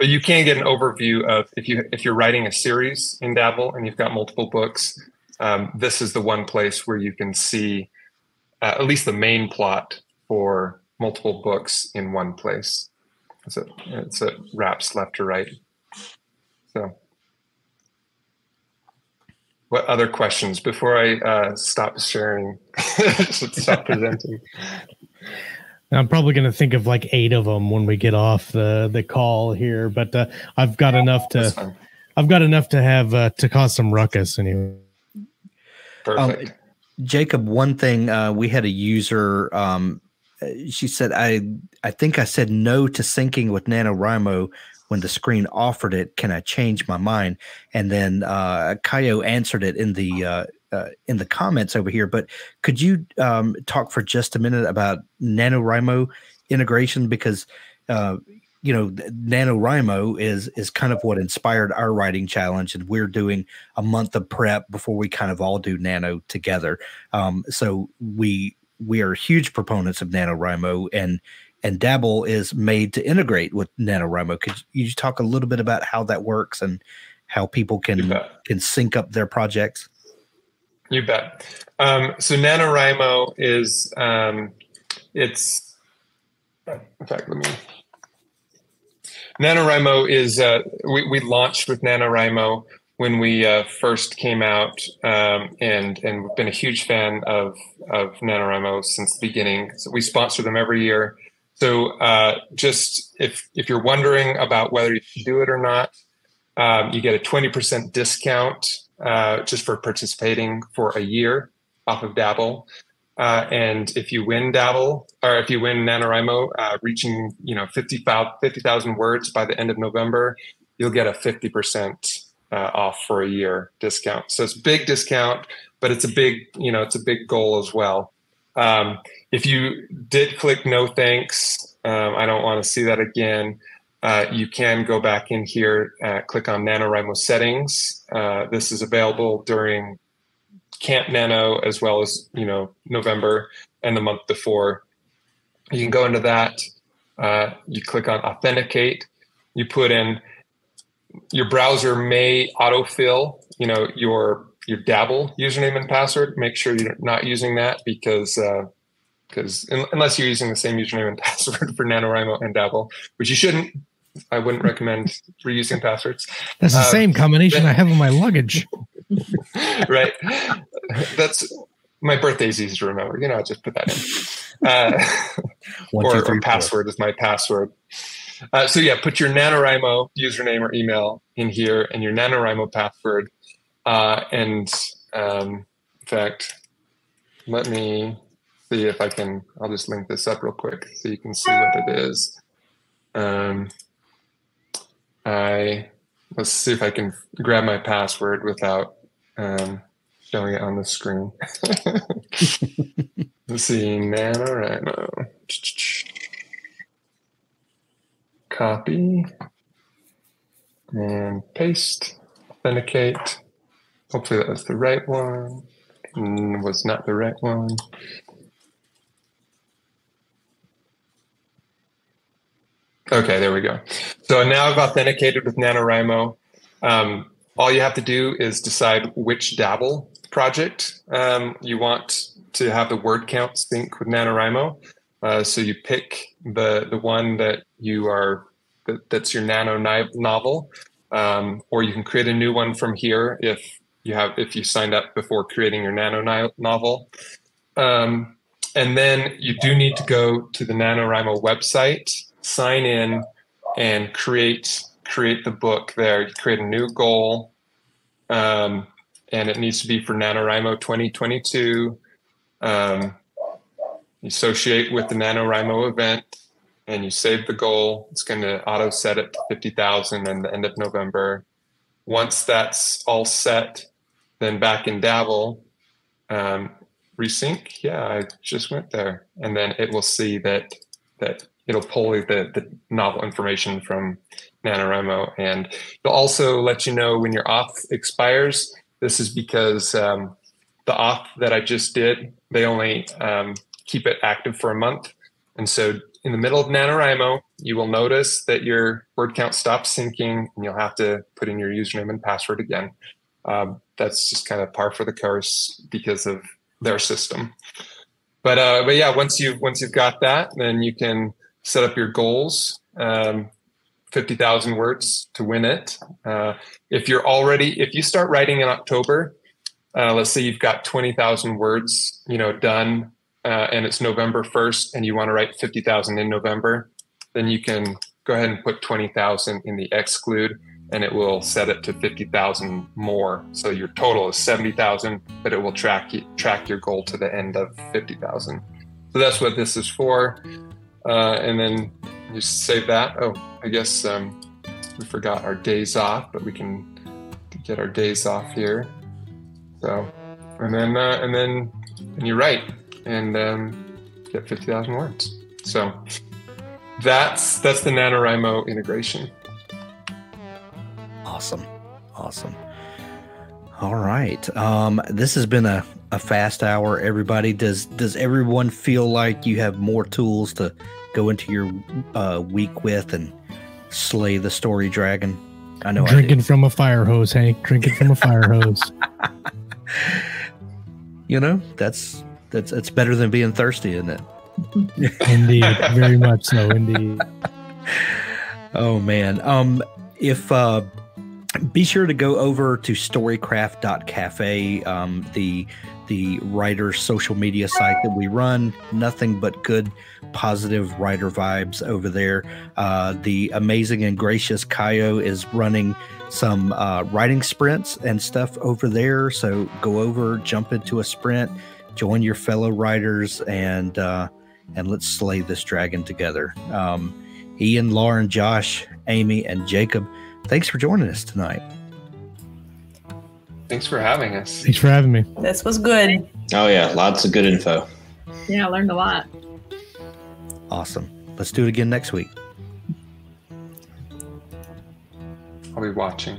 But you can get an overview of if you if you're writing a series in Dabble and you've got multiple books. Um, this is the one place where you can see uh, at least the main plot for multiple books in one place. So it's a wraps left to right. So, what other questions before I uh, stop sharing? stop presenting. I'm probably going to think of like eight of them when we get off the the call here, but uh, I've got enough to I've got enough to have uh, to cause some ruckus anyway. Perfect. Um, Jacob, one thing uh, we had a user. Um, she said, "I I think I said no to syncing with NaNoWriMo when the screen offered it. Can I change my mind?" And then uh, Kayo answered it in the uh, in the comments over here. But could you um, talk for just a minute about NaNoWriMo integration? Because uh, you know NaNoWriMo is is kind of what inspired our writing challenge and we're doing a month of prep before we kind of all do nano together. Um, so we we are huge proponents of NaNoWriMo and and dabble is made to integrate with NaNoWriMo. Could you talk a little bit about how that works and how people can can sync up their projects you bet um, so NaNoWriMo is um, it's in fact let me NaNoWriMo is, uh, we, we launched with NaNoWriMo when we uh, first came out, um, and and we've been a huge fan of of NaNoWriMo since the beginning. So we sponsor them every year. So uh, just if if you're wondering about whether you should do it or not, um, you get a 20% discount uh, just for participating for a year off of Dabble. Uh, and if you win Dabble, or if you win NaNoWriMo, uh, reaching you know 50,000 50, words by the end of November, you'll get a 50% uh, off for a year discount. So it's big discount, but it's a big, you know, it's a big goal as well. Um, if you did click no thanks, um, I don't want to see that again. Uh, you can go back in here, uh, click on NaNoWriMo settings. Uh, this is available during Camp Nano as well as you know November and the month before. You can go into that. Uh, you click on Authenticate. You put in your browser may autofill. You know your your Dabble username and password. Make sure you're not using that because because uh, unless you're using the same username and password for NaNoWriMo and Dabble, which you shouldn't. I wouldn't recommend reusing passwords. That's the uh, same combination I have in my luggage. right. That's my birthday's easy to remember. You know, I just put that in. Uh, One, or, two, three, or password four. is my password. Uh, so yeah, put your NaNoWriMo username or email in here and your NaNoWriMo password. Uh, and um, in fact, let me see if I can, I'll just link this up real quick so you can see what it is. Um, I, let's see if I can grab my password without um, showing it on the screen. Let's see, NaNoWriMo. Copy and paste, authenticate. Hopefully that was the right one. Mm, was not the right one. Okay, there we go. So now I've authenticated with NaNoWriMo. Um, all you have to do is decide which Dabble project um, you want to have the word count sync with NaNoWriMo. Uh, so you pick the the one that you are that, that's your nano novel, um, or you can create a new one from here if you have if you signed up before creating your nano novel. Um, and then you do need to go to the NaNoWriMo website, sign in, and create create the book there. You create a new goal, um, and it needs to be for NaNoWriMo 2022. Um, you associate with the NaNoWriMo event, and you save the goal. It's going to auto set it to 50,000 in the end of November. Once that's all set, then back in Dabble, um, resync. Yeah, I just went there, and then it will see that that it'll pull the, the novel information from NaNoWriMo. And it'll also let you know when your auth expires. This is because um, the auth that I just did, they only um, keep it active for a month. And so in the middle of NaNoWriMo, you will notice that your word count stops syncing and you'll have to put in your username and password again. Um, that's just kind of par for the course because of their system. But uh, but yeah, once you've once you've got that, then you can set up your goals. Um, 50,000 words to win it. Uh, if you're already, if you start writing in October, uh, let's say you've got 20,000 words, you know, done uh, and it's November 1st and you want to write 50,000 in November, then you can go ahead and put 20,000 in the exclude and it will set it to 50,000 more. So your total is 70,000, but it will track track your goal to the end of 50,000. So that's what this is for. Uh, and then you save that. Oh, I guess um, we forgot our days off, but we can get our days off here. So, and then, uh, and then, and you write and um, get 50,000 words. So that's, that's the NaNoWriMo integration. Awesome. Awesome. All right. Um, this has been a, a fast hour, everybody. Does does everyone feel like you have more tools to go into your uh, week with and slay the story dragon? I know Drinking I from a fire hose, Hank. Drinking from a fire hose. you know, that's that's it's better than being thirsty, isn't it? Indeed. Very much so, indeed. Oh man. Um if uh be sure to go over to storycraft.cafe um the the writer's social media site that we run. Nothing but good positive writer vibes over there. Uh the amazing and gracious kayo is running some uh writing sprints and stuff over there. So go over jump into a sprint join your fellow writers and uh and let's slay this dragon together. Um ian lauren josh amy and jacob thanks for joining us tonight. Thanks for having us. Thanks for having me. This was good. Oh yeah, lots of good info. Yeah, I learned a lot. Awesome. Let's do it again next week. I'll be watching.